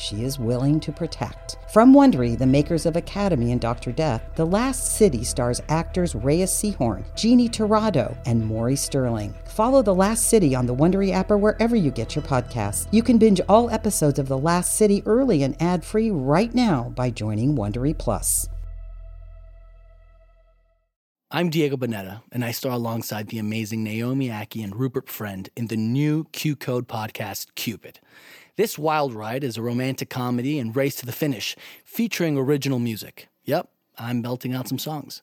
she is willing to protect. From Wondery, the makers of Academy and Dr. Death, The Last City stars actors Reyes Sehorn, Jeannie Torrado, and Maury Sterling. Follow The Last City on the Wondery app or wherever you get your podcasts. You can binge all episodes of The Last City early and ad-free right now by joining Wondery Plus. I'm Diego Boneta, and I star alongside the amazing Naomie Ackie and Rupert Friend in the new QCODE podcast, Cupid. This wild ride is a romantic comedy and race to the finish, featuring original music. Yep, I'm belting out some songs.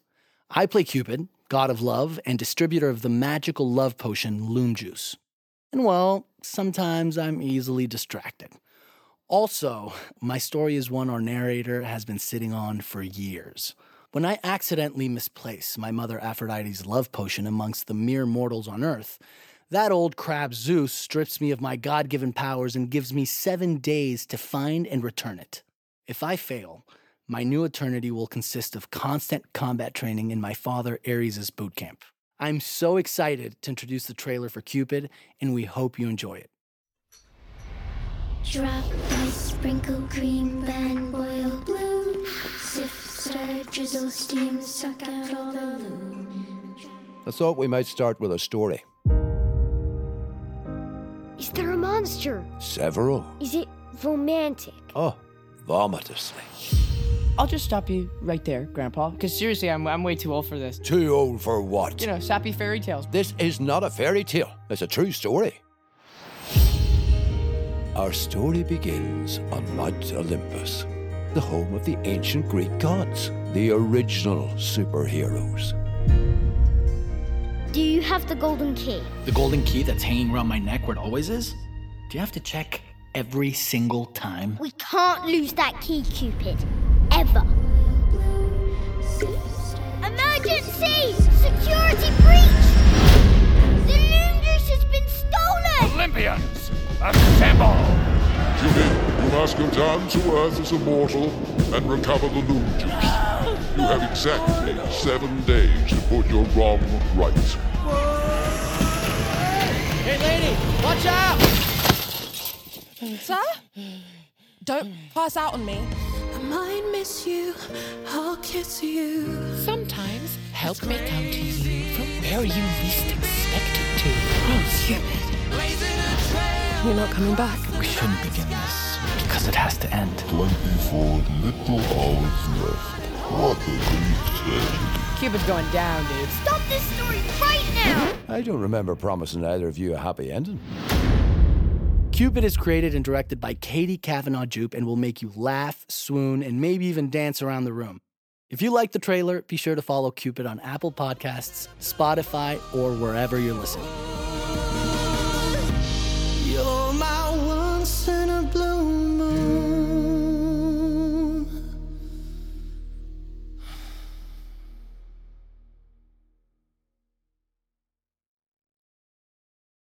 I play Cupid, god of love, and distributor of the magical love potion Loomjuice. And well, sometimes I'm easily distracted. Also, my story is one our narrator has been sitting on for years. When I accidentally misplace my mother Aphrodite's love potion amongst the mere mortals on Earth, that old crab Zeus strips me of my God given powers and gives me seven days to find and return it. If I fail, my new eternity will consist of constant combat training in my father Ares' boot camp. I'm so excited to introduce the trailer for Cupid, and we hope you enjoy it. Drop ice, sprinkle cream, then boil blue. Sift, stir, drizzle, steam, suck out all the loom. I thought we might start with a story. Is there a monster? Several. Is it romantic? Oh, vomitously. I'll just stop you right there, Grandpa. Because seriously, I'm, I'm way too old for this. Too old for what? You know, sappy fairy tales. This is not a fairy tale. It's a true story. Our story begins on Mount Olympus, the home of the ancient Greek gods, the original superheroes. Do you have the golden key? The golden key that's hanging around my neck where it always is? Do you have to check every single time? We can't lose that key, Cupid. Ever. Emergency! Security breach! The Loomjuice has been stolen! Olympians, assemble! Cupid, you must go down to Earth as a mortal and recover the Loomjuice. You have exactly seven days to put your wrong right. Hey, lady, watch out! Sir? Don't pass out on me. I might miss you, I'll kiss you. Sometimes help may come to you from where you least expect it to. Oh, Cupid. You're not coming back. We shouldn't begin this because it has to end. 24 little hours left. What a. Cupid's going down, dude. Stop this story right now! I don't remember promising either of you a happy ending. Cupid is created and directed by Katy Cavanagh-Jupe and will make you laugh, swoon, and maybe even dance around the room. If you like the trailer, be sure to follow Cupid on Apple Podcasts, Spotify, or wherever you're listening.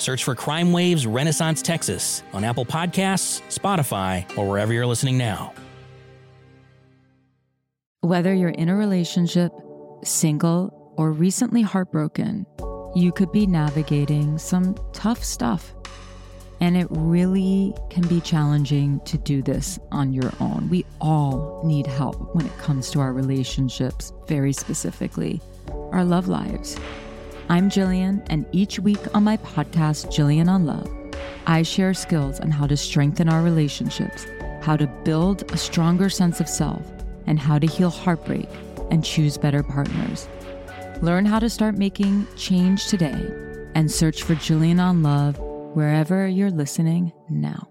Search for Crime Waves Renaissance Texas on Apple Podcasts, Spotify, or wherever you're listening now. Whether you're in a relationship, single, or recently heartbroken, you could be navigating some tough stuff. And it really can be challenging to do this on your own. We all need help when it comes to our relationships, very specifically, our love lives. I'm Jillian, and each week on my podcast, Jillian on Love, I share skills on how to strengthen our relationships, how to build a stronger sense of self, and how to heal heartbreak and choose better partners. Learn how to start making change today and search for Jillian on Love wherever you're listening now.